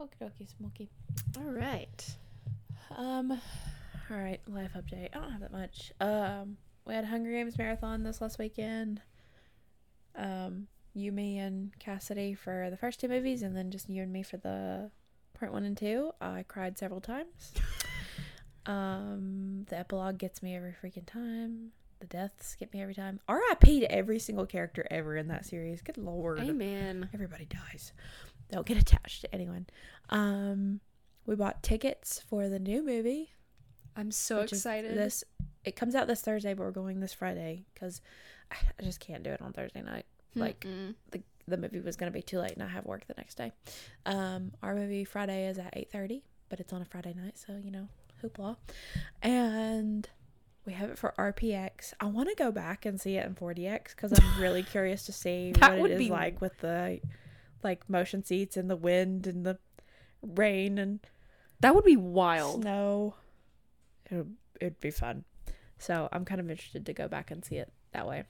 Okie dokie, Smokey. All right. Um, all right, life update. I don't have that much. Um, we had Hunger Games marathon this last weekend. Um, you, me, and Cassidy for the first two movies, and then just you and me for the part one and two. I cried several times. um, the epilogue gets me every freaking time. The deaths get me every time. R.I.P. to every single character ever in that series. Good lord. Amen. Everybody dies. Don't get attached to anyone. Um, we bought tickets for the new movie. I'm so excited. This it comes out this Thursday, but we're going this Friday because I just can't do it on Thursday night. Like Mm-mm. the the movie was gonna be too late, and I have work the next day. Um, our movie Friday is at eight thirty, but it's on a Friday night, so you know, hoopla. And we have it for RPX. I want to go back and see it in 4DX because I'm really curious to see what it is like with the like motion seats and the wind and the rain and that would be wild. snow. It'd, it'd be fun. So I'm kind of interested to go back and see it that way.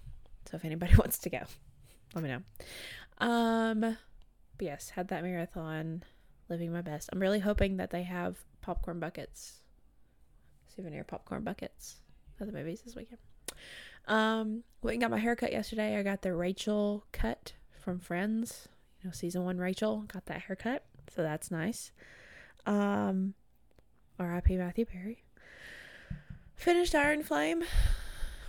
So if anybody wants to go, let me know. Um, but yes, had that marathon, living my best. I'm really hoping that they have popcorn buckets, souvenir popcorn buckets at the movies this weekend. Um, went and got my hair cut yesterday. I got the Rachel cut from Friends. You know, season one Rachel got that haircut, so that's nice. Um, R.I.P. Matthew Perry. Finished Iron Flame.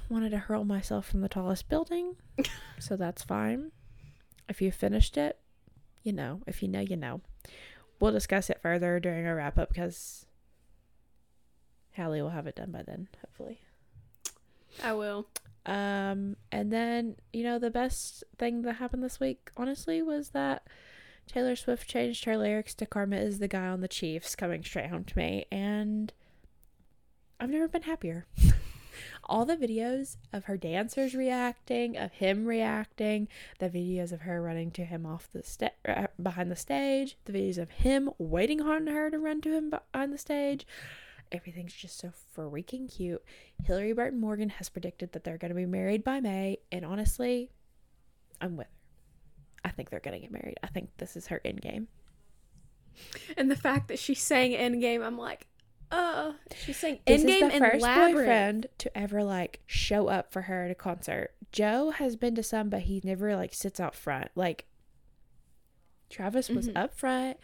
Wanted to hurl myself from the tallest building, so that's fine. If you finished it, you know. If you know, you know. We'll discuss it further during our wrap up because Hallie will have it done by then, hopefully. I will. Um, and then you know the best thing that happened this week, honestly, was that Taylor Swift changed her lyrics to "Karma is the guy on the Chiefs" coming straight home to me, and I've never been happier. All the videos of her dancers reacting, of him reacting, the videos of her running to him off the sta- uh, behind the stage, the videos of him waiting on her to run to him behind the stage. Everything's just so freaking cute. Hillary Barton Morgan has predicted that they're going to be married by May, and honestly, I'm with her. I think they're going to get married. I think this is her end game. And the fact that she sang Endgame, I'm like, uh, she sang This Endgame is the first Labyrinth. boyfriend to ever like show up for her at a concert. Joe has been to some, but he never like sits out front. Like Travis was Mhm. up front.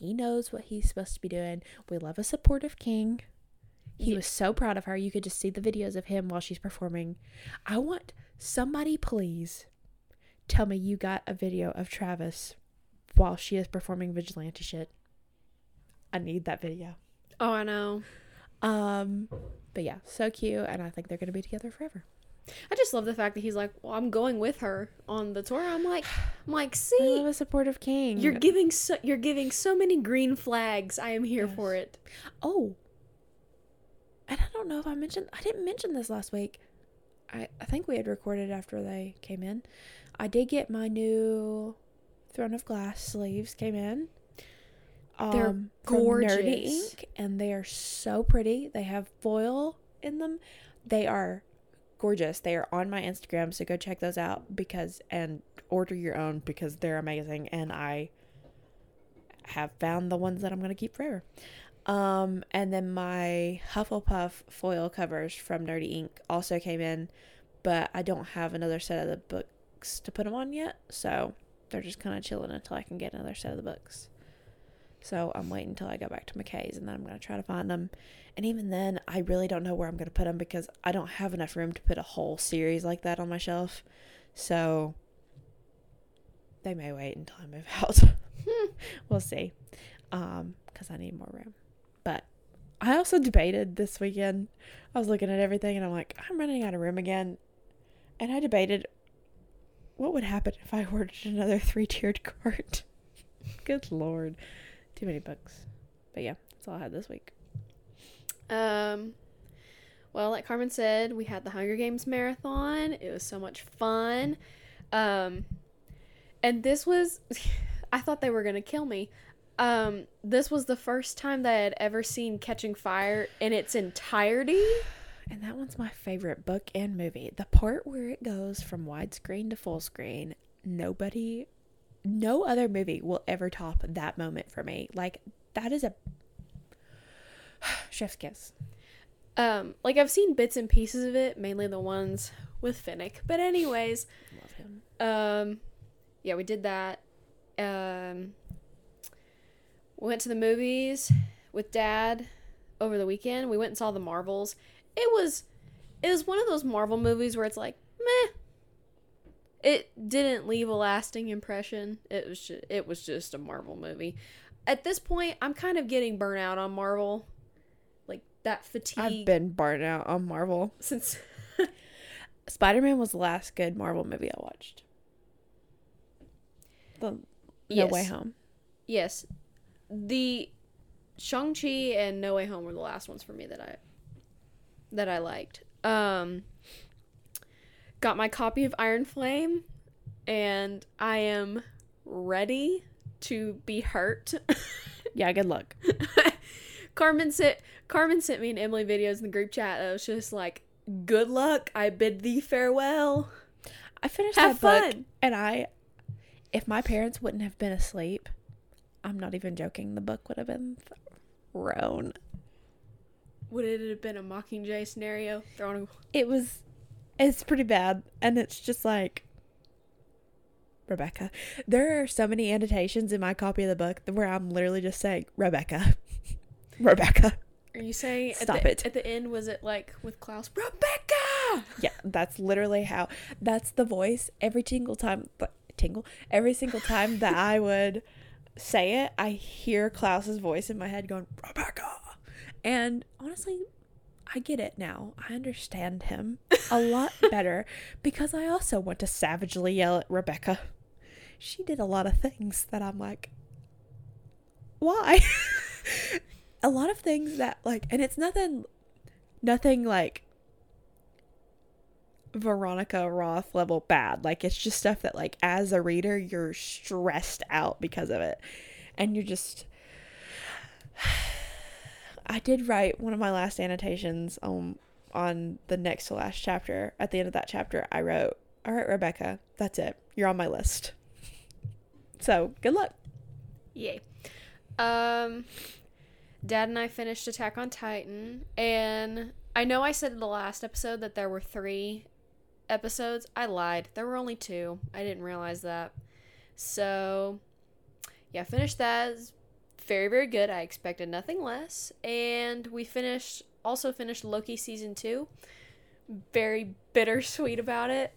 He knows what he's supposed to be doing. We love a supportive king. He was so proud of her. You could just see the videos of him while she's performing. I want somebody, please, tell me you got a video of Travis while she is performing vigilante shit. I need that video. Oh, I know. Um, but yeah, so cute, and I think they're gonna be together forever. I just love the fact that he's like, well, I'm going with her on the tour. I'm like, I'm like, see, I love a supportive king. you're giving so you're giving so many green flags. I am here Yes. for it. oh, and I don't know if I mentioned. I didn't mention this last week. I I think we had recorded after they came in. I did get my new Throne of Glass sleeves. Came in. They're Um, Nerdy gorgeous. Ink, and they are so pretty. They have foil in them. They are gorgeous. They are on my Instagram, so go check those out because and order your own because they're amazing and I have found the ones that I'm going to keep forever. Um and then my Hufflepuff foil covers from Nerdy Ink also came in, but I don't have another set of the books to put them on yet, so they're just kind of chilling until I can get another set of the books. So I'm waiting until I go back to McKay's and then I'm going to try to find them. And even then, I really don't know where I'm going to put them because I don't have enough room to put a whole series like that on my shelf. So they may wait until I move out. we'll see. Um, cuz I need more room. But I also debated this weekend. I was looking at everything and I'm like, I'm running out of room again. And I debated what would happen if I ordered another three-tiered cart. Good lord. Too many books. But yeah, that's all I had this week. Um, well, like Karmen said, we had the Hunger Games marathon. It was so much fun. Um, and this was, I thought they were gonna kill me. Um, this was the first time that I had ever seen Catching Fire in its entirety. And that one's my favorite book and movie. The part where it goes from widescreen to full screen, nobody no other movie will ever top that moment for me. Like that is a chef's kiss. Um, like I've seen bits and pieces of it, mainly the ones with Finnick. But anyways, Love him. um, yeah, we did that. Um, we went to the movies with Dad over the weekend. We went and saw the Marvels. It was, it was one of those Marvel movies where it's like, meh. It didn't leave a lasting impression. It was just, it was just a Marvel movie. At this point, I'm kind of getting burnt out on Marvel. Like that fatigue I've been burnt out on Marvel. since Spider Man was the last good Marvel movie I watched. The No Yes. Way Home. Yes. The Shang-Chi and No Way Home were the last ones for me that I that I liked. Um got my copy of Iron Flame and I am ready to be hurt. Yeah, good luck. Karmen sent Karmen sent me an Emily videos in the group chat that was just like, "Good luck. I bid thee farewell." I finished Have that book and I if my parents wouldn't have been asleep, I'm not even joking, the book would have been thrown. Would it have been a Mockingjay scenario? Thrown It was it's pretty bad and it's just like Rebecca. There are so many annotations in my copy of the book where I'm literally just saying Rebecca. Rebecca. Are you saying Stop at the, it. At the end, was it like with Klaus? Rebecca. Yeah, that's literally how. That's the voice every single time. But tingle every single time that I would say it, I hear Klaus's voice in my head going Rebecca, and honestly, I get it now. I understand him a lot better because I also want to savagely yell at Rebecca. She did a lot of things that I'm like, why? a lot of things that like, and it's nothing, nothing like Veronica Roth level bad. Like it's just stuff that like as a reader you're stressed out because of it. And you're just I did write one of my last annotations um on the next to last chapter. At the end of that chapter I wrote, "All right, Rebecca, that's it. You're on my list." So, good luck. Yay. Um, Dad and I finished Attack on Titan, and I know I said in the last episode that there were three episodes. I lied. There were only two. I didn't realize that. So, yeah, finished that. Very, very good. I expected nothing less. And we finished, also finished Loki season two. Very bittersweet about it.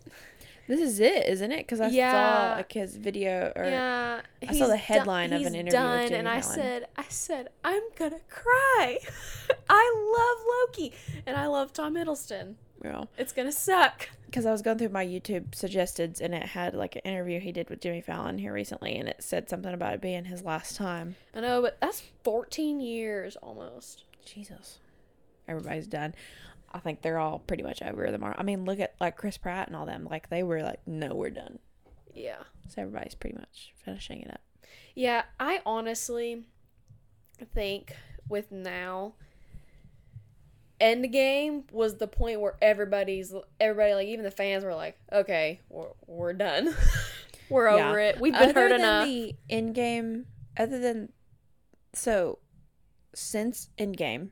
This is it, isn't it? Cuz I Yeah. saw like his video or yeah, I saw the headline done- of an interview with done, Jimmy and I said, I said, I'm gonna cry. I love Loki, and I love Tom Hiddleston. yeah. It's gonna suck. Because I was going through my YouTube suggesteds and it had like an interview he did with Jimmy Fallon here recently, and it said something about it being his last time. I know, but that's 14 years almost. Jesus, everybody's done. I think they're all pretty much over the mark. I mean, look at like Chris Pratt and all them. Like they were like, no, we're done. Yeah, So everybody's pretty much finishing it up. yeah. I honestly think with now. Endgame was the point where everybody's everybody like even the fans were like, okay, we're, we're done, we're Yeah. over it. We've been other hurt than enough. The in game, other than so since Endgame,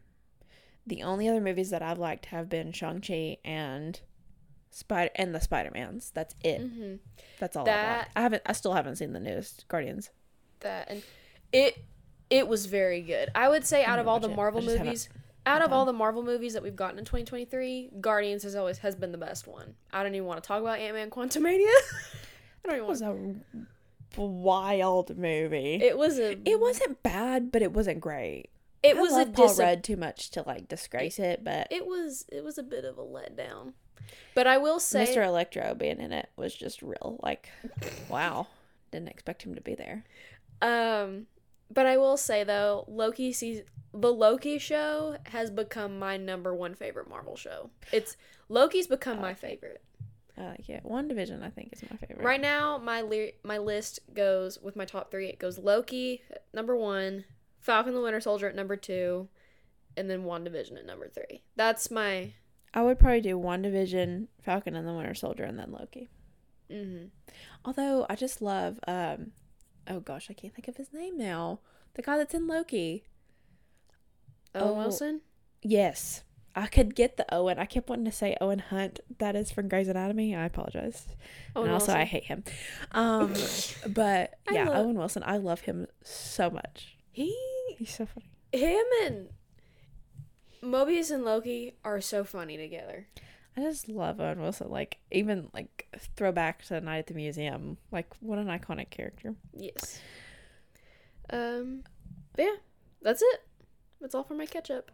the only other movies that I've liked have been Shang Chi and Spider and the Spider Mans. That's it. hmm That's all. I've That-. I haven't. I still haven't seen the newest Guardians. that and it it was very good. I would say out of all the it. Marvel just haven't movies, out of all the Marvel movies that we've gotten in 2023, Guardians has always has been the best one. I don't even want to talk about Ant Man Quantumania. I don't even want to It was a wild movie. It, It was a. it wasn't bad, but it wasn't great. It I was a love Paul dis- Rudd too much to like disgrace it, but It was. It was a bit of a letdown. But I will say, Mr. Electro being in it was just real. Like, wow, didn't expect him to be there. um, but I will say though, Loki sees the Loki show has become my number one favorite Marvel show. It's Loki's become my favorite. I like it. WandaVision, I think, is my favorite. Right now, my li- my list goes with my top three. It goes Loki at number one, Falcon the Winter Soldier at number two, and then WandaVision at number three. That's my. I would probably do WandaVision, Falcon and the Winter Soldier, and then Loki. Mm-hmm. Although I just love um, oh gosh, I can't think of his name now. The guy that's in Loki. Owen Oh. Wilson. Yes. I could get the Owen. I kept wanting to say Owen Hunt. That is from Grey's Anatomy. I apologize. Owen and also, Wilson. I hate him. Um, but yeah, love- Owen Wilson. I love him so much. he He's so funny. him and Mobius and Loki are so funny together. I just love Owen Wilson. Like even like throwback to the Night at the Museum. Like what an iconic character. Yes. Um, but yeah, that's it. That's all for my ketchup.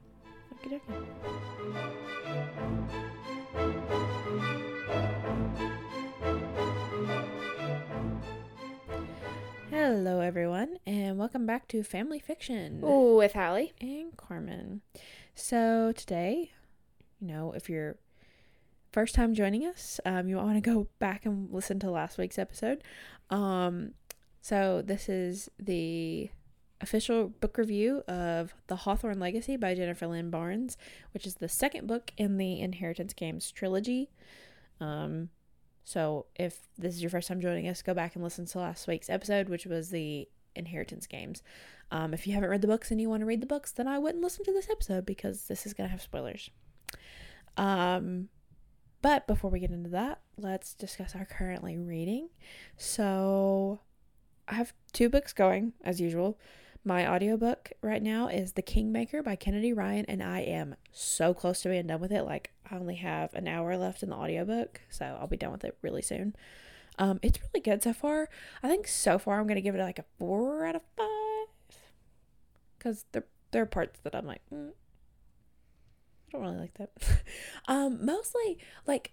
Hello, everyone, and welcome back to Family Fiction Ooh, with Hallie. and Karmen. So today, you know, if you're first time joining us, um, you want to go back and listen to last week's episode. Um, so this is the official book review of The Hawthorne Legacy by Jennifer Lynn Barnes, which is the second book in the Inheritance Games trilogy. Um, so if this is your first time joining us, go back and listen to last week's episode, which was the Inheritance Games. Um, if you haven't read the books and you want to read the books, then I wouldn't listen to this episode because this is going to have spoilers. Um, but before we get into that, let's discuss our currently reading. So I have two books going as usual. My audiobook right now is The Kingmaker by Kennedy Ryan, and I am so close to being done with it. Like, I only have an hour left in the audiobook, so I'll be done with it really soon. Um, it's really good so far. I think so far I'm gonna give it like a four out of five, because there there are parts that I'm like, mm, I don't really like that. um, mostly like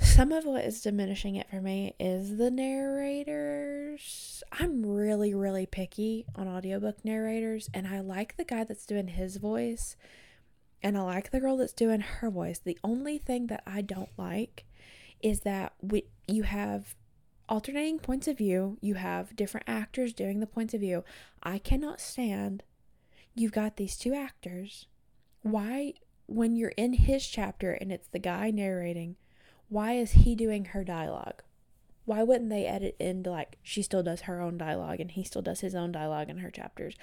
some of what is diminishing it for me is the narrators. I'm really, really picky on audiobook narrators, and I like the guy that's doing his voice, and I like the girl that's doing her voice. The only thing that I don't like is that we you have alternating points of view, you have different actors doing the points of view. I cannot stand you've got these two actors. Why when you're in his chapter and it's the guy narrating, why is he doing her dialogue? Why wouldn't they edit into like she still does her own dialogue and he still does his own dialogue in her chapters?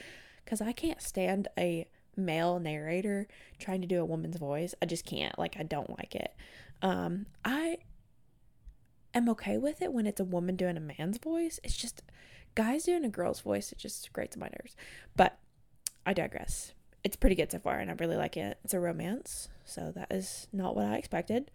Because I can't stand a male narrator trying to do a woman's voice. I just can't. Like I don't like it. Um, I am okay with it when it's a woman doing a man's voice. It's just guys doing a girl's voice. It just grates my nerves. But I digress. It's pretty good so far, and I really like it. It's a romance, so that is not what I expected.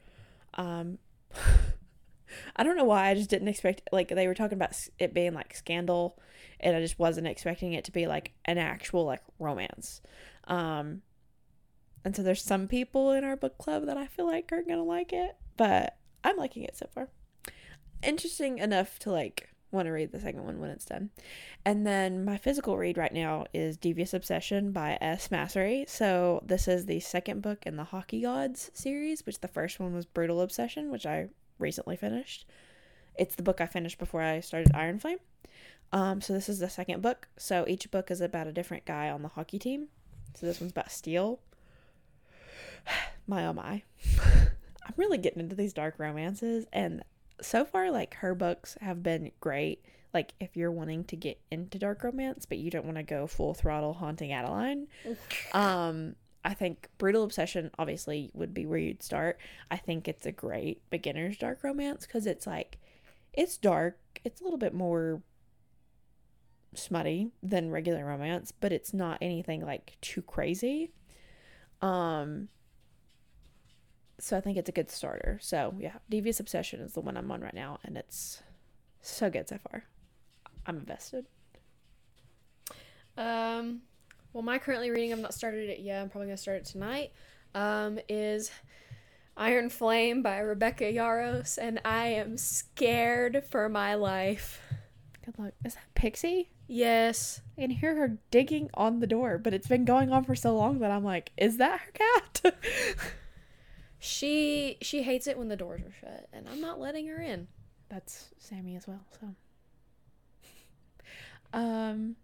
Um, I don't know why I just didn't expect like they were talking about it being like scandal, and I just wasn't expecting it to be like an actual like romance. Um, and so there's some people in our book club that I feel like are gonna like it, but I'm liking it so far. Interesting enough to like want to read the second one when it's done. And then my physical read right now is Devious Obsession by S. Massery. So this is the second book in the Hockey Gods series, which the first one was Brutal Obsession, which I recently finished. It's the book I finished before I started Iron Flame. Um, so this is the second book. So each book is about a different guy on the hockey team. So this one's about Steele. my oh my. I'm really getting into these dark romances and so far like her books have been great like if you're wanting to get into dark romance but you don't want to go full throttle haunting adeline um i think brutal obsession obviously would be where you'd start. I think it's a great beginner's dark romance because it's like it's dark it's a little bit more smutty than regular romance but it's not anything like too crazy. Um so I think it's a good starter. So yeah, Devious Obsession is the one I'm on right now, and it's so good so far. I'm invested. Um, well, my currently reading, I've not started it yet. I'm probably gonna start it tonight. Um, is Iron Flame by Rebecca Yarros, and I am scared for my life. Good luck. Is that Pixie? Yes. I can hear her digging on the door, but it's been going on for so long that I'm like, is that her cat? She she hates it when the doors are shut, and I'm not letting her in. That's Sammy as well. So, um,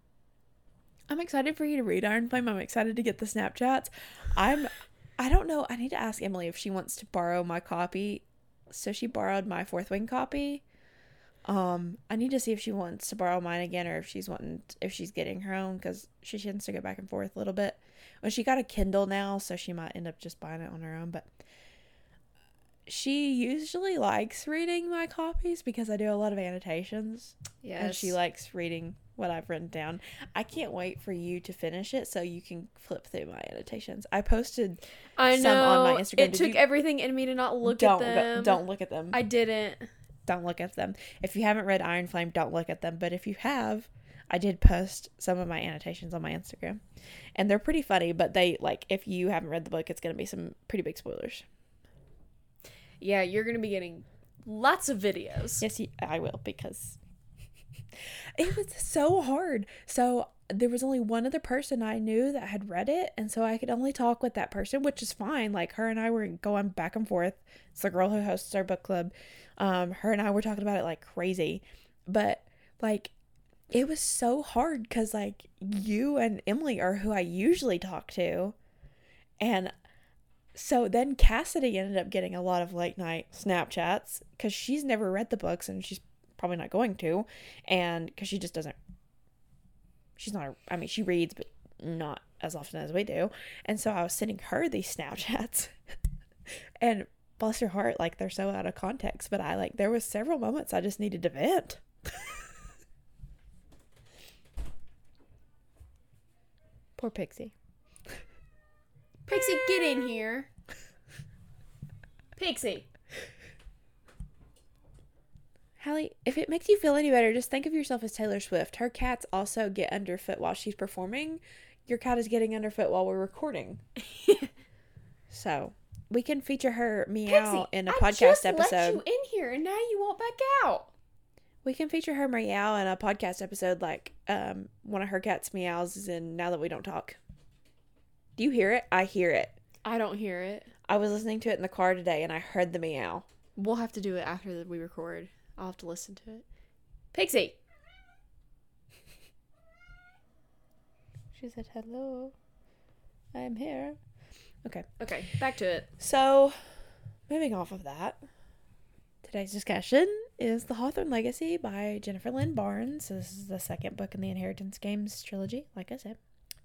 I'm excited for you to read Iron Flame. I'm excited to get the Snapchats. I'm, I don't know. I need to ask Emily if she wants to borrow my copy. So she borrowed my Fourth Wing copy. Um, I need to see if she wants to borrow mine again or if she's wanting if she's getting her own because she tends to go back and forth a little bit. Well, she got a Kindle now, so she might end up just buying it on her own. But she usually likes reading my copies because I do a lot of annotations, Yes. and she likes reading what I've written down. I can't wait for you to finish it so you can flip through my annotations. I posted. I know. some on my Instagram. It Did took you- everything in me to not look don't at them. don't look at them. I didn't. don't look at them. If you haven't read Iron Flame, don't look at them. But if you have, I did post some of my annotations on my Instagram. And they're pretty funny, but they like if you haven't read the book, it's gonna be some pretty big spoilers. Yeah, you're gonna be getting lots of videos. Yes, I will because it was so hard. So there was only one other person I knew that had read it, and so I could only talk with that person, which is fine. Like her and I were going back and forth. It's the girl who hosts our book club. Um, her and I were talking about it like crazy, but like it was so hard because like you and Emily are who I usually talk to, and so then Cassidy ended up getting a lot of late night Snapchats because she's never read the books and she's probably not going to, and because she just doesn't. She's not. A, I mean, she reads, but not as often as we do. And so I was sending her these Snapchats, and bless her heart, like they're so out of context. But I like there was several moments I just needed to vent. Poor Pixie. Pixie, get in here. Pixie. Hallie, if it makes you feel any better, just think of yourself as Taylor Swift. Her cats also get underfoot while she's performing. Your cat is getting underfoot while we're recording. so we can feature her meow in a I podcast just episode. let you in here, and now you won't back out. We can feature her meow in a podcast episode like um one of her cats meows is in Now That We Don't Talk. Do you hear it? I hear it. I don't hear it. I was listening to it in the car today and I heard the meow. We'll have to do it after we record. I'll have to listen to it. Pixie. She said hello. I'm here. Okay. Okay, back to it. So, moving off of that, today's discussion is The Hawthorne Legacy by Jennifer Lynn Barnes. This is the second book in the Inheritance Games trilogy, like I said.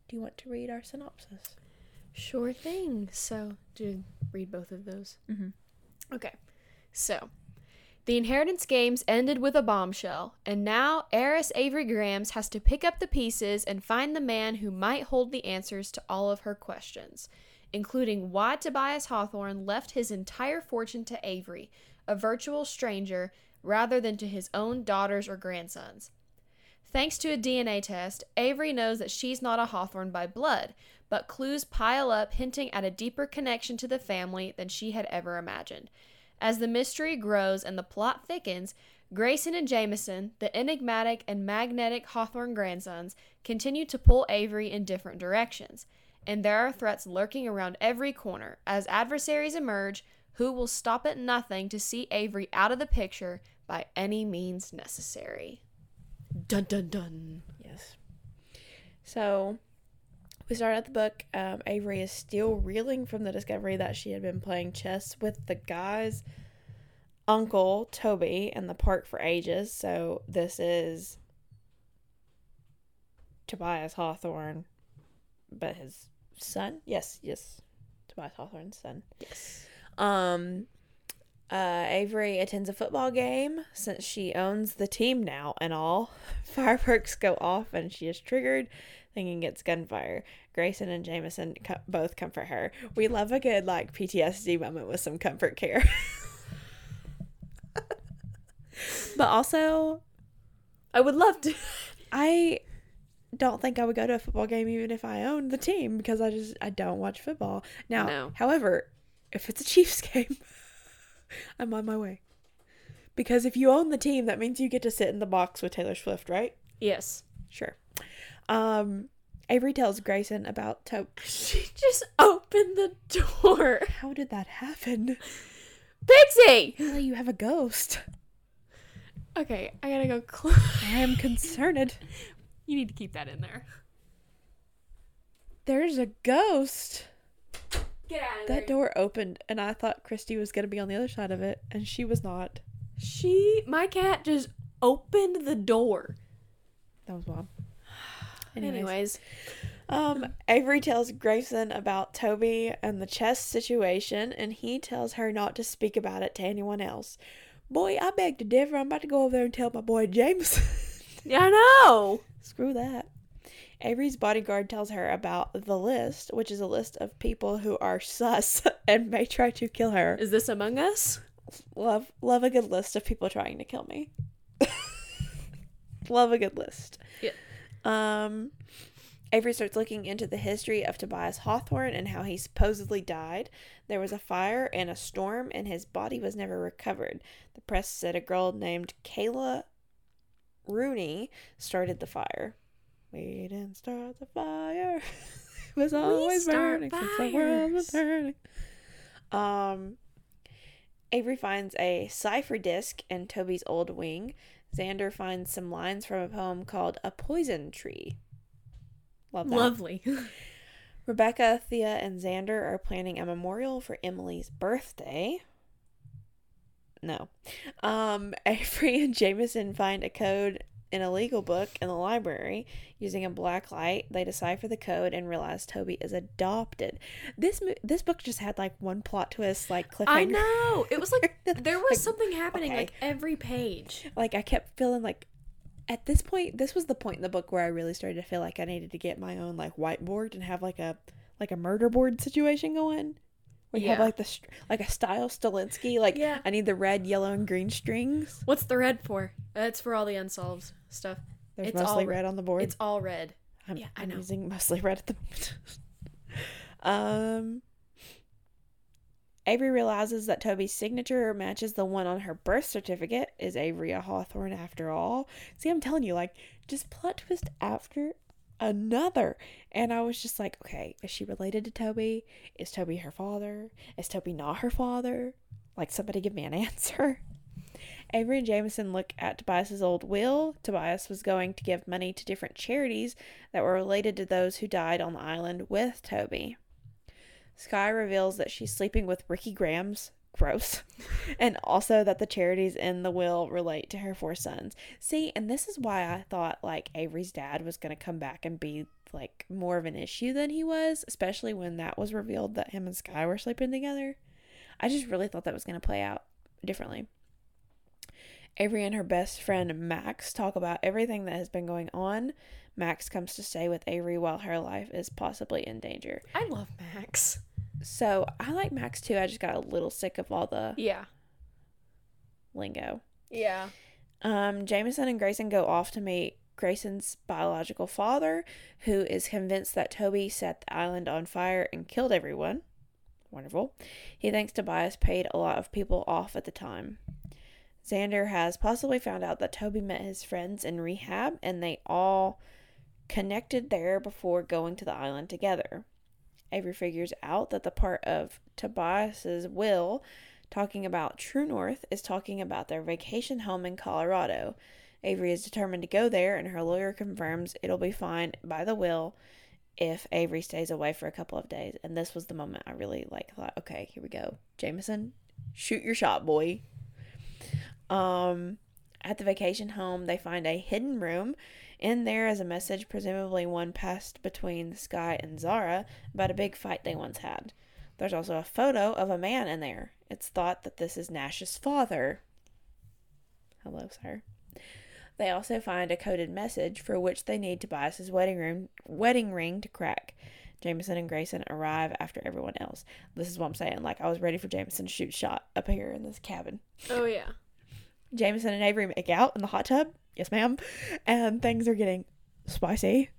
Do you want to read our synopsis? Sure thing. So, do read both of those. Mhm. Okay. So, the inheritance games ended with a bombshell, and now heiress Avery Grambs has to pick up the pieces and find the man who might hold the answers to all of her questions, including why Tobias Hawthorne left his entire fortune to Avery, a virtual stranger, rather than to his own daughters or grandsons. Thanks to a DNA test, Avery knows that she's not a Hawthorne by blood, but clues pile up hinting at a deeper connection to the family than she had ever imagined. As the mystery grows and the plot thickens, Grayson and Jameson, the enigmatic and magnetic Hawthorne grandsons, continue to pull Avery in different directions. And there are threats lurking around every corner. As adversaries emerge, who will stop at nothing to see Avery out of the picture by any means necessary? Dun dun dun. Yes. So, we start at the book. Um, Avery is still reeling from the discovery that she had been playing chess with the guy's uncle, Toby, in the park for ages. So, this is Tobias Hawthorne, but his son? Yes, yes. Tobias Hawthorne's son. Yes. Um, uh, Avery attends a football game since she owns the team now and all. Fireworks go off and she is triggered, thinking it's gunfire. Grayson and Jameson co- both comfort her. We love a good like PTSD moment with some comfort care. but also, I would love to. I don't think I would go to a football game even if I owned the team because I just I don't watch football. Now, No. however, if it's a Chiefs game, I'm on my way. Because if you own the team, that means you get to sit in the box with Taylor Swift, right? Yes. Sure. Um, Avery tells Grayson about to. She just opened the door. How did that happen? Pixie! Haley, you have a ghost. Okay, I gotta go. Cl- I am concerned. you need to keep that in there. There's a ghost. Get out of there. That door opened, and I thought Christy was gonna be on the other side of it, and she was not. She, my cat just opened the door. That was wild. Anyways, Um, Avery tells Grayson about Toby and the chest situation, and he tells her not to speak about it to anyone else. Boy, I beg to differ. I'm about to go over there and tell my boy James. yeah, I know. Screw that. Avery's bodyguard tells her about the list, which is a list of people who are sus and may try to kill her. Is this Among Us? Love love a good list of people trying to kill me. love a good list. Yeah. Um Avery starts looking into the history of Tobias Hawthorne and how he supposedly died. There was a fire and a storm, and his body was never recovered. The press said a girl named Kayla Rooney started the fire. We didn't start the fire. it was always burning since the world was fires. turning. Um, Avery finds a cipher disc in Toby's old wing. Xander finds some lines from a poem called A Poison Tree. Love that. Lovely. Rebecca, Thea, and Xander are planning a memorial for Emily's birthday. No. Um, Avery and Jameson find a code in a legal book in the library. Using a black light, they decipher the code and realize Toby is adopted. This mo- this book just had like one plot twist, like cliffhanger. I know. It was like there was Like, something happening okay. like every page. Like I kept feeling like at this point, this was the point in the book where I really started to feel like I needed to get my own like whiteboard and have like a like a murder board situation going. We have like the str- like a style Stalinsky. Like Yeah. I need the red, yellow, and green strings. What's the red for? That's for all the unsolved stuff. There's It's mostly all- red on the board. It's all red. I'm, yeah, I I'm know. using mostly red at the moment. um, Avery realizes that Toby's signature matches the one on her birth certificate. Is Avery a Hawthorne after all? See, I'm telling you, like, just plot twist after another. And I was just like, okay, is she related to Toby? Is Toby her father? Is Toby not her father? Like, somebody give me an answer. Avery and Jameson look at Tobias's old will. Tobias was going to give money to different charities that were related to those who died on the island with Toby. Skye reveals that she's sleeping with Ricky Graham's gross, and also that the charities in the will relate to her four sons. See, and this is why I thought like Avery's dad was going to come back and be like more of an issue than he was, especially when that was revealed that him and Skye were sleeping together. I just really thought that was going to play out differently. Avery and her best friend Max talk about everything that has been going on. Max comes to stay with Avery while her life is possibly in danger. I love Max. So I like Max too. I just got a little sick of all the Yeah. lingo. Yeah. Um, Jameson and Grayson go off to meet Grayson's biological father, who is convinced that Toby set the island on fire and killed everyone. Wonderful. He thinks Tobias paid a lot of people off at the time. Xander has possibly found out that Toby met his friends in rehab and they all connected there before going to the island together. Avery figures out that the part of Tobias's will talking about True North is talking about their vacation home in Colorado. Avery is determined to go there, and her lawyer confirms it'll be fine by the will if Avery stays away for a couple of days. And this was the moment I really like thought, okay, here we go. Jameson, shoot your shot, boy. Um at the vacation home, they find a hidden room. In there is a message, presumably one passed between Skye and Zara, about a big fight they once had. There's also a photo of a man in there. It's thought that this is Nash's father. Hello, sir. They also find a coded message for which they need Tobias's wedding ring wedding ring to crack. Jameson and Grayson arrive after everyone else. This is what I'm saying. Like I was ready for Jameson to shoot shot up here in this cabin. Oh yeah. Jameson and Avery make out in the hot tub. Yes, ma'am. And things are getting spicy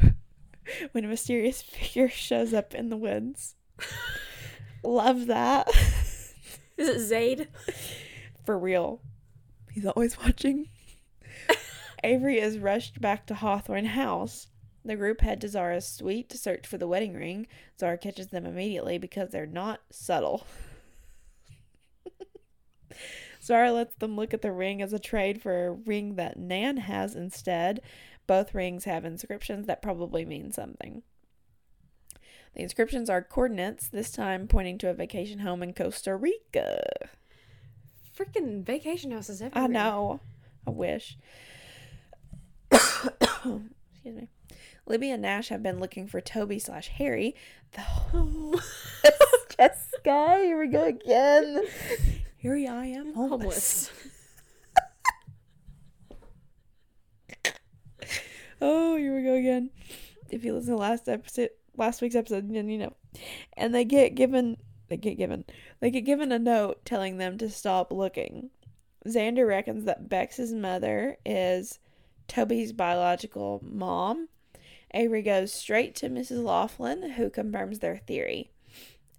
when a mysterious figure shows up in the woods. Love that. Is it Zade? For real. He's always watching. Avery is rushed back to Hawthorne House. The group head to Zara's suite to search for the wedding ring. Zara catches them immediately because they're not subtle. Zara lets them look at the ring as a trade for a ring that Nan has instead. Both rings have inscriptions that probably mean something. The inscriptions are coordinates, this time pointing to a vacation home in Costa Rica. Freaking vacation houses everywhere. I know. I wish. Excuse me. Libby and Nash have been looking for Toby slash Harry. The Jessica, here we go again. Here I am, homeless. Homeless. Oh, here we go again. If you listen to last episode, last week's episode, then you know. And they get given, they get given, they get given a note telling them to stop looking. Xander reckons that Bex's mother is Toby's biological mom. Avery goes straight to Mrs. Laughlin, who confirms their theory.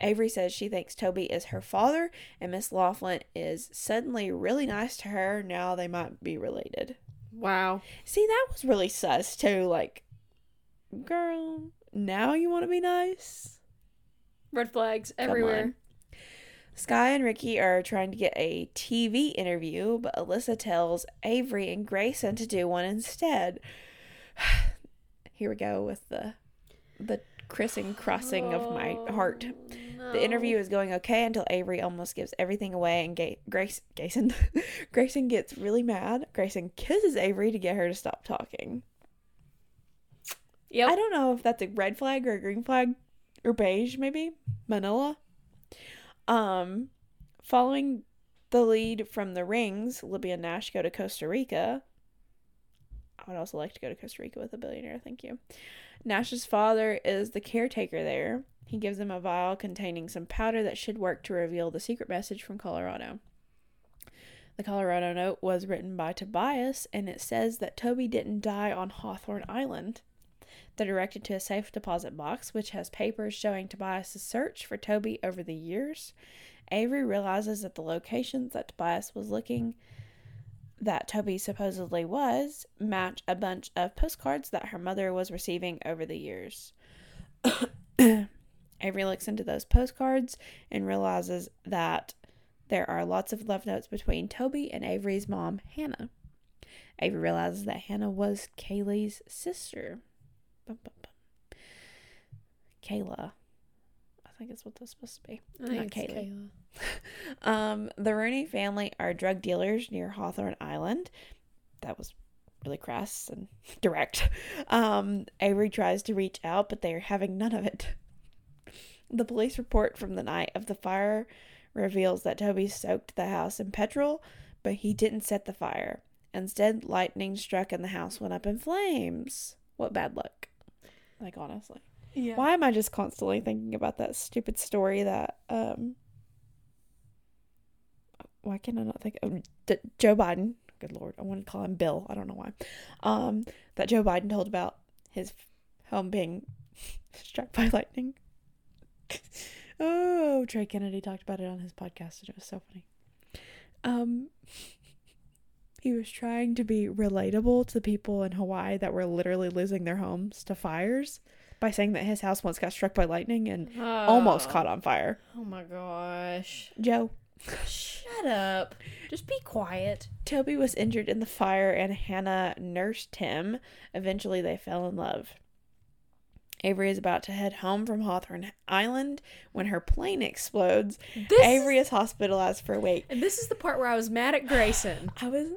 Avery says she thinks Toby is her father, and Miss Laughlin is suddenly really nice to her. Now they might be related. Wow. See, that was really sus too. Like, girl, now you want to be nice? Red flags everywhere. Skye and Ricky are trying to get a TV interview, but Alisa tells Avery and Grayson to do one instead. Here we go with the the crissing crossing of my heart. Oh. The interview is going okay until Avery almost gives everything away, and Ga- Grace Grayson Grayson gets really mad. Grayson kisses Avery to get her to stop talking. Yep. I don't know if that's a red flag or a green flag or beige, maybe Manila. Um, following the lead from the rings, Libby and Nash go to Costa Rica. I would also like to go to Costa Rica with a billionaire, thank you. Nash's father is the caretaker there. He gives them a vial containing some powder that should work to reveal the secret message from Colorado. The Colorado note was written by Tobias, and it says that Toby didn't die on Hawthorne Island. They're directed to a safe deposit box, which has papers showing Tobias's search for Toby over the years. Avery realizes that the locations that Tobias was looking that Toby supposedly was match a bunch of postcards that her mother was receiving over the years. Avery looks into those postcards and realizes that there are lots of love notes between Toby and Avery's mom, Hannah. Avery realizes that Hannah was Kaylee's sister. Bum, bum, bum. Kayla. I think that's what that's supposed to be. I think Not it's Kaylee. Kayla. Um, the Rooney family are drug dealers near Hawthorne Island. That was really crass and direct. Um, Avery tries to reach out, but they are having none of it. The police report from the night of the fire reveals that Toby soaked the house in petrol, but he didn't set the fire. Instead, lightning struck and the house went up in flames. What bad luck. Like, honestly. Yeah. Why am I just constantly thinking about that stupid story that um why can I not think of D- Joe Biden? Good lord, I want to call him Bill. I don't know why. Um that Joe Biden told about his home being struck by lightning. oh, Trey Kennedy talked about it on his podcast and it was so funny. Um he was trying to be relatable to people in Hawaii that were literally losing their homes to fires by saying that his house once got struck by lightning and almost Oh. caught on fire. Oh my gosh. Joe. Shut up. Just be quiet. Toby was injured in the fire and Hannah nursed him. Eventually, they fell in love. Avery is about to head home from Hawthorne Island when her plane explodes. This Avery is hospitalized for a week. and this is the part where I was mad at Grayson. I was.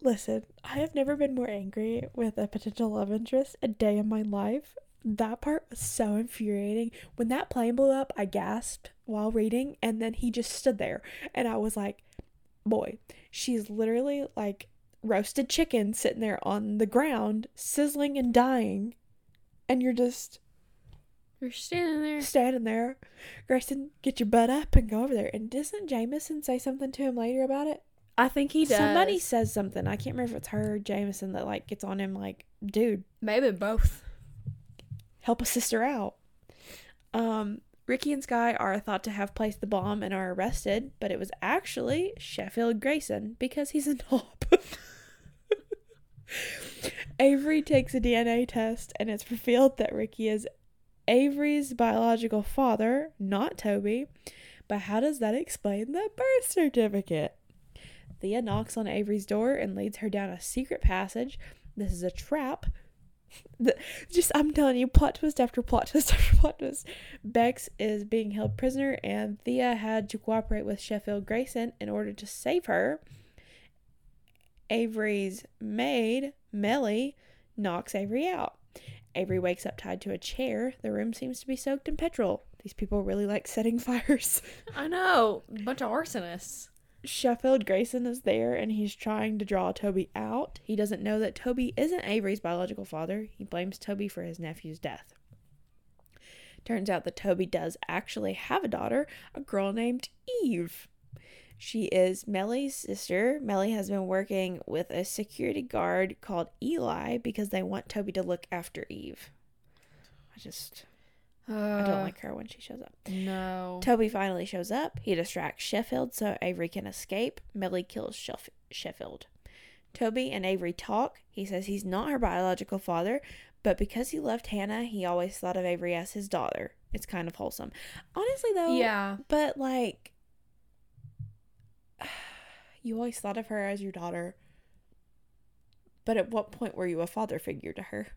Listen, I have never been more angry with a potential love interest a day in my life. That part was so infuriating. When that plane blew up, I gasped while reading, and then he just stood there. And I was like, boy, she's literally like roasted chicken sitting there on the ground, sizzling and dying. And you're just You're standing there. standing there. Grayson, get your butt up and go over there. And doesn't Jameson say something to him later about it? I think he does. Somebody says something. I can't remember if it's her or Jameson that like gets on him like, dude, Maybe both. help a sister out. Um, Ricky and Skye are thought to have placed the bomb and are arrested, but it was actually Sheffield Grayson because he's a knob. Avery takes a DNA test and it's revealed that Ricky is Avery's biological father, not Toby. But how does that explain the birth certificate? Thea knocks on Avery's door and leads her down a secret passage. This is a trap. Just, I'm telling you, plot twist after plot twist after plot twist. Bex is being held prisoner, and Thea had to cooperate with Sheffield Grayson in order to save her. Avery's maid, Mellie, knocks Avery out. Avery wakes up tied to a chair. The room seems to be soaked in petrol. These people really like setting fires. I know. Bunch of arsonists. Sheffield Grayson is there and he's trying to draw Toby out. He doesn't know that Toby isn't Avery's biological father. He blames Toby for his nephew's death. Turns out that Toby does actually have a daughter, a girl named Eve. She is Mellie's sister. Mellie has been working with a security guard called Eli because they want Toby to look after Eve. I just Uh, I don't like her when she shows up. No. Toby finally shows up. He distracts Sheffield so Avery can escape. Mellie kills Sheff- Sheffield. Toby and Avery talk. He says he's not her biological father, but because he loved Hannah, he always thought of Avery as his daughter. It's kind of wholesome. Honestly, though, yeah. but like, you always thought of her as your daughter. But at what point were you a father figure to her?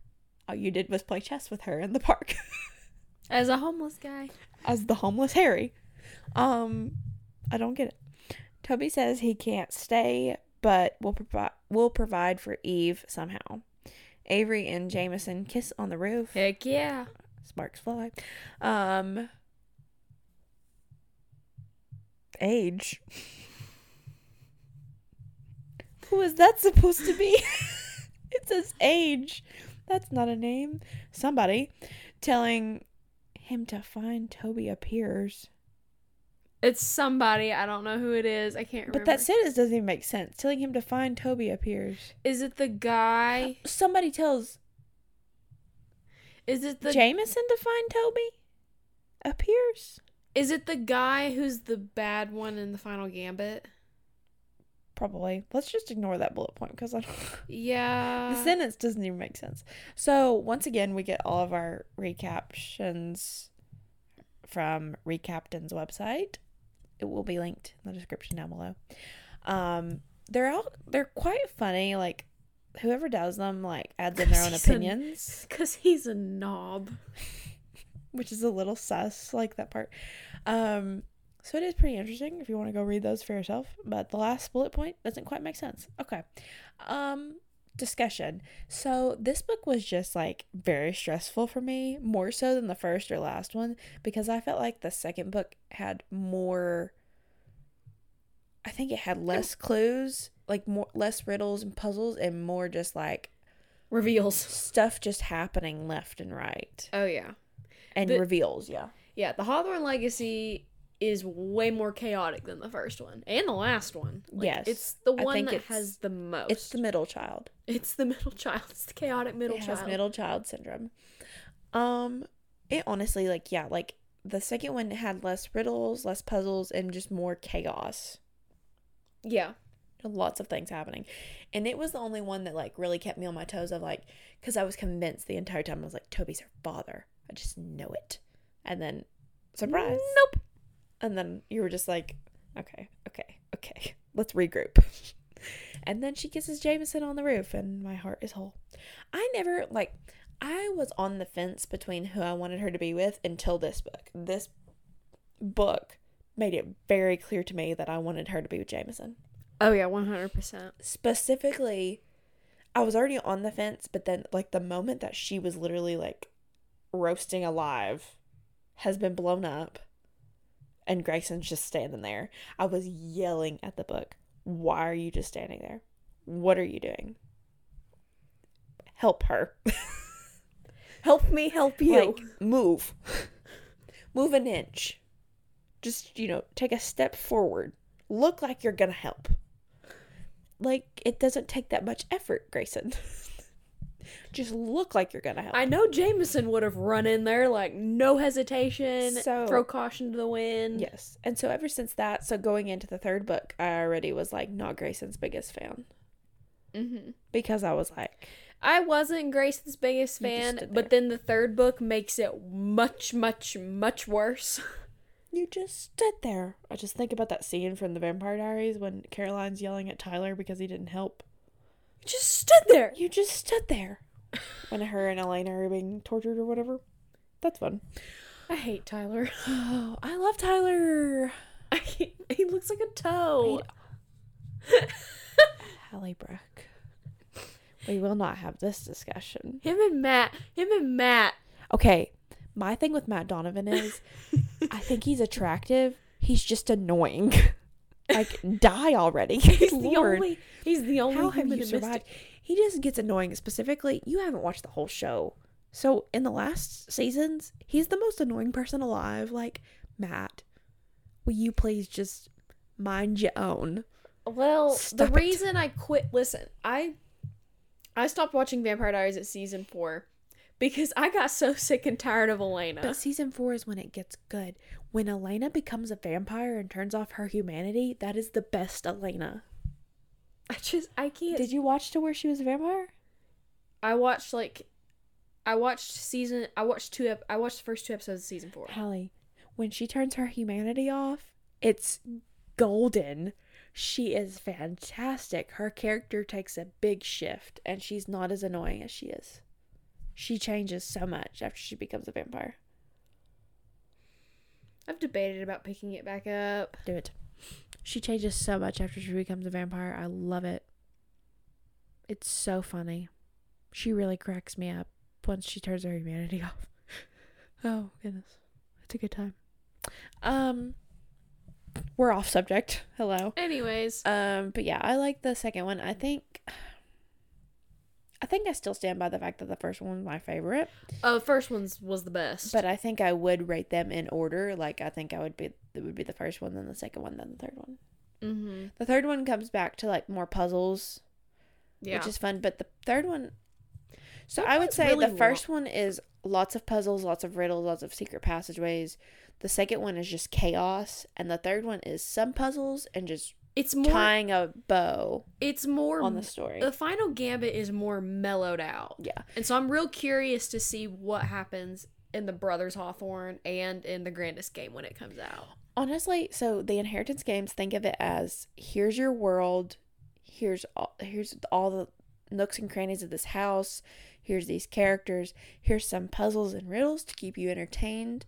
All you did was play chess with her in the park. As a homeless guy. as the homeless Harry. Um, I don't get it. Toby says he can't stay, but will provide will provide for Eve somehow. Avery and Jameson kiss on the roof. Heck yeah. Sparks fly. Um, age. Who is that supposed to be? it says age. That's not a name. Somebody telling him to find Toby appears. It's somebody. I don't know who it is. I can't remember. But that sentence doesn't even make sense. Telling him to find Toby appears. Is it the guy? Somebody tells Is it the Jameson to find Toby appears. Is it the guy who's the bad one in the final gambit? Probably. Let's just ignore that bullet point because I don't. Yeah. the sentence doesn't even make sense. So once again, we get all of our recaptions from Recaptain's website. It will be linked in the description down below. Um, they're all they're quite funny. Like whoever does them like adds in their own opinions, Cause he's a knob. which is a little sus. Like that part. Um, so it is pretty interesting if you want to go read those for yourself. But the last bullet point doesn't quite make sense. Okay. Um, discussion. So this book was just like very stressful for me, more so than the first or last one, because I felt like the second book had more. I think it had less clues, like more less riddles and puzzles, and more just like Reveals. stuff just happening left and right, Oh yeah. and The- reveals. Yeah. Yeah, the Hawthorne Legacy is way more chaotic than the first one and the last one. Like, Yes. it's the one that has the most. It's the middle child. It's the middle child. It's the chaotic middle it child. has middle child syndrome. Um, it honestly like yeah, like the second one had less riddles, less puzzles, and just more chaos. Yeah. Lots of things happening, and it was the only one that like really kept me on my toes. Of like, because I was convinced the entire time I was like, Toby's her father. I just know it, and then surprise, Nope. And then you were just like, okay, okay, okay, let's regroup. and then she kisses Jameson on the roof, and my heart is whole. I never like. I was on the fence between who I wanted her to be with until this book. This book made it very clear to me that I wanted her to be with Jameson. Oh yeah, one hundred percent. Specifically, I was already on the fence, but then like the moment that she was literally like roasting alive has been blown up and Grayson's just standing there. I was yelling at the book, "Why are you just standing there? What are you doing? Help her." Help me help you. like move move an inch just you know take a step forward look like you're gonna help like it doesn't take that much effort grayson just look like you're gonna help I know Jameson would have run in there like no hesitation, So- throw caution to the wind. yes and so ever since that so going into the third book i already was like not grayson's biggest fan Mm-hmm. because i was like I wasn't Grayson's biggest fan, but then the third book makes it much, much, much worse. you just stood there i just think about that scene from the vampire diaries when caroline's yelling at tyler because he didn't help Just stood there. You just stood there when her and Elena are being tortured or whatever. That's fun. I hate Tyler. Oh, I love Tyler. he looks like a toe. Hallie Brooke. We will not have this discussion. Him and Matt. Him and Matt. Okay, my thing with Matt Donovan is I think he's attractive. He's just annoying. Like die already. He's Lord. the only. He's the only. How have human you that missed survived? He just gets annoying. Specifically, you haven't watched the whole show. So in the last seasons, he's the most annoying person alive. Like Matt, will you please just mind your own? Well, Stop the it. reason I quit. Listen, I. I stopped watching Vampire Diaries at season four because I got so sick and tired of Elena. But season four is when it gets good. When Elena becomes a vampire and turns off her humanity, that is the best Elena. I just I can't. Did you watch to where she was a vampire? I watched like, I watched season. I watched two. Ep- I watched the first two episodes of season four. Hallie, when she turns her humanity off, it's golden. She is fantastic. Her character takes a big shift and she's not as annoying as she is. She changes so much after she becomes a vampire. I've debated about picking it back up. Do it. She changes so much after she becomes a vampire. I love it. It's so funny. She really cracks me up once she turns her humanity off. Oh goodness. It's a good time. Um we're off subject. Hello. Anyways, Um, but yeah, I like the second one. I think I think I still stand by the fact that the first one was my favorite, oh, the first one's was the best. but I think I would rate them in order. Like I think I would be it would be the first one, then the second one, then the third one. mm-hmm. The third one comes back to like more puzzles, yeah, which is fun, but the third one So Third I would say really the first one is lots of puzzles, lots of riddles, lots of secret passageways. The second one is just chaos, and the third one is some puzzles and just it's more. tying a bow It's more. on the story. the final gambit is more mellowed out, yeah. and so I'm real curious to see what happens in the Brothers Hawthorne and in the Grandest Game when it comes out. Honestly, so the inheritance games think of it as here's your world, here's all here's all the nooks and crannies of this house, here's these characters, here's some puzzles and riddles to keep you entertained.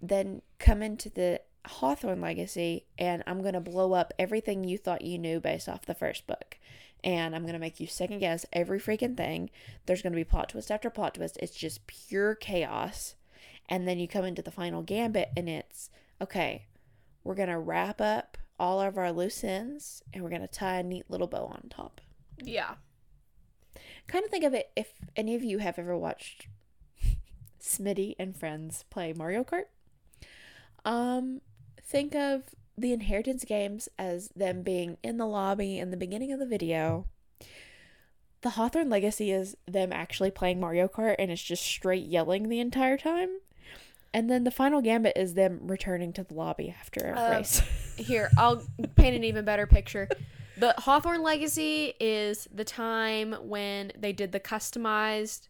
Then come into the Hawthorne legacy and I'm gonna blow up everything you thought you knew based off the first book. And I'm gonna make you second guess every freaking thing. There's gonna be plot twist after plot twist. It's just pure chaos. And then you come into the final gambit and it's okay, we're going to wrap up all of our loose ends and we're going to tie a neat little bow on top. Yeah. Kind of think of it if any of you have ever watched Smitty and friends play Mario Kart. Um, think of the inheritance games as them being in the lobby in the beginning of the video. The Hawthorne Legacy is them actually playing Mario Kart and it's just straight yelling the entire time. And then the final gambit is them returning to the lobby after a Uh, race. Here, I'll paint an even better picture. The Hawthorne Legacy is the time when they did the customized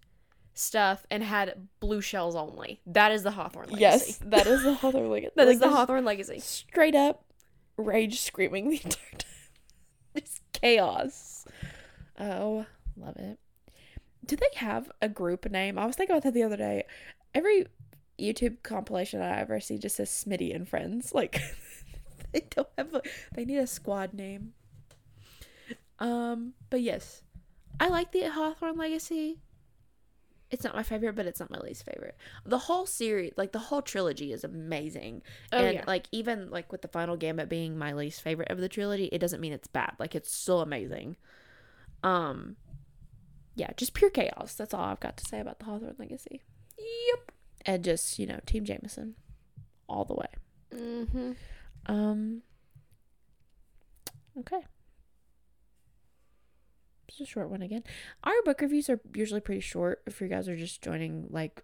stuff and had blue shells only. That is the Hawthorne Legacy. yes, that is the Hawthorne Legacy. That is Like, the Hawthorne Legacy. Straight up rage screaming the entire time. It's chaos. Oh, love it. Do they have a group name? I was thinking about that the other day. Every YouTube compilation I ever see just says Smitty and Friends. Like they don't have a they need a squad name. Um, but yes. I like the Hawthorne Legacy. It's not my favorite, but it's not my least favorite. The whole series, like the whole trilogy is amazing. Oh, and yeah. like even like with the final gambit being my least favorite of the trilogy, it doesn't mean it's bad. Like it's still amazing. Um yeah, just pure chaos. That's all I've got to say about the Hawthorne Legacy. Yep. And just, you know, Team Jameson all the way. Mm-hmm. Um Okay. It's a short one again. Our book reviews are usually pretty short if you guys are just joining like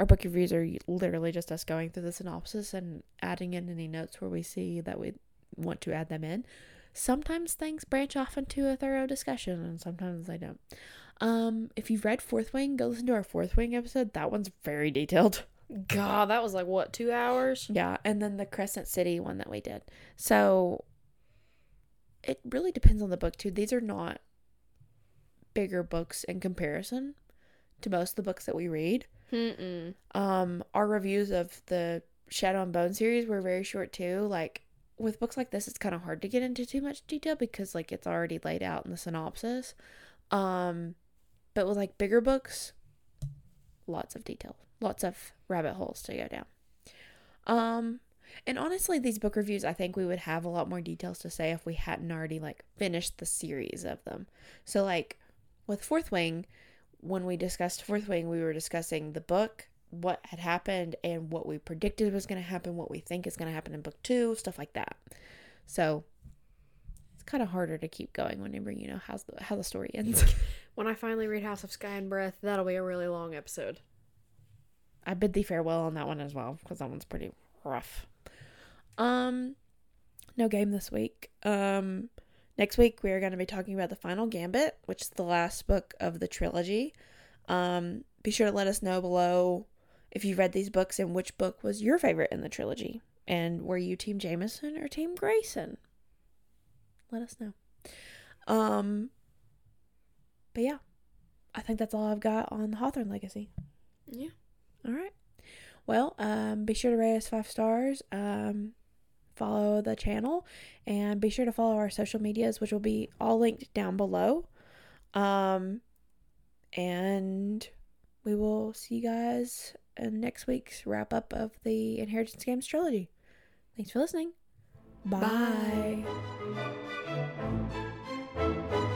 our book reviews are literally just us going through the synopsis and adding in any notes where we see that we want to add them in. Sometimes things branch off into a thorough discussion and sometimes they don't. Um if you've read Fourth Wing, go listen to our Fourth Wing episode. That one's very detailed. God, that was like what two hours? Yeah, and then the Crescent City one that we did. So it really depends on the book too. These are not bigger books in comparison to most of the books that we read. Mm-mm. Um our reviews of the Shadow and Bone series were very short too. Like with books like this, it's kind of hard to get into too much detail because like it's already laid out in the synopsis. Um, but with like bigger books, lots of detail, lots of rabbit holes to go down. Um, and honestly, these book reviews, I think we would have a lot more details to say if we hadn't already like finished the series of them. So like with Fourth Wing, when we discussed Fourth Wing, we were discussing the book, what had happened, and what we predicted was going to happen, what we think is going to happen in book two, stuff like that. So it's kind of harder to keep going whenever you know how's the, how the story ends. When I finally read House of Sky and Breath, that'll be a really long episode. I bid thee farewell on that one as well because that one's pretty rough. Um, no game this week. Um, next week we are going to be talking about the Final Gambit, which is the last book of the trilogy. Um, be sure to let us know below if you've read these books and which book was your favorite in the trilogy, and were you Team Jameson or Team Grayson? Let us know. Um, but yeah, I think that's all I've got on the Hawthorne Legacy. Yeah. All right. Well, um, be sure to rate us five stars. Um, follow the channel, and be sure to follow our social medias, which will be all linked down below. Um, and we will see you guys in next week's wrap up of the Inheritance Games trilogy. Thanks for listening. Bye. Bye.